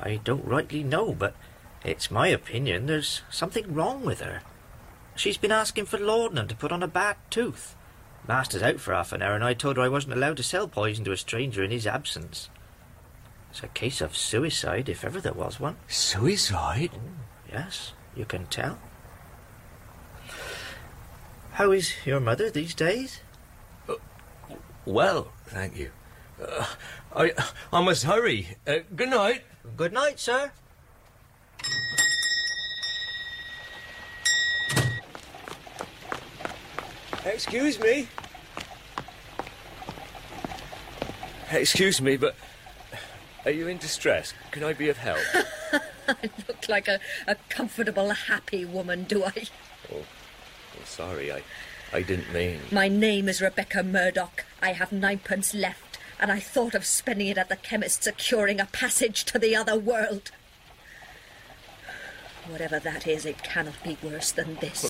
I don't rightly know, but it's my opinion there's something wrong with her. She's been asking for laudanum to put on a bad tooth. Master's out for half an hour, and I told her I wasn't allowed to sell poison to a stranger in his absence. It's a case of suicide, if ever there was one. Suicide? Yes, you can tell. How is your mother these days? Well, thank you. Uh, I, I must hurry. Uh, good night. Good night, sir. Excuse me. Excuse me, but are you in distress? Can I be of help? *laughs* I look like a, a comfortable, happy woman, do I? oh, oh, sorry, I, I didn't mean. My name is Rebecca Murdoch. I have ninepence left, and I thought of spending it at the chemist securing a passage to the other world. Whatever that is, it cannot be worse than this.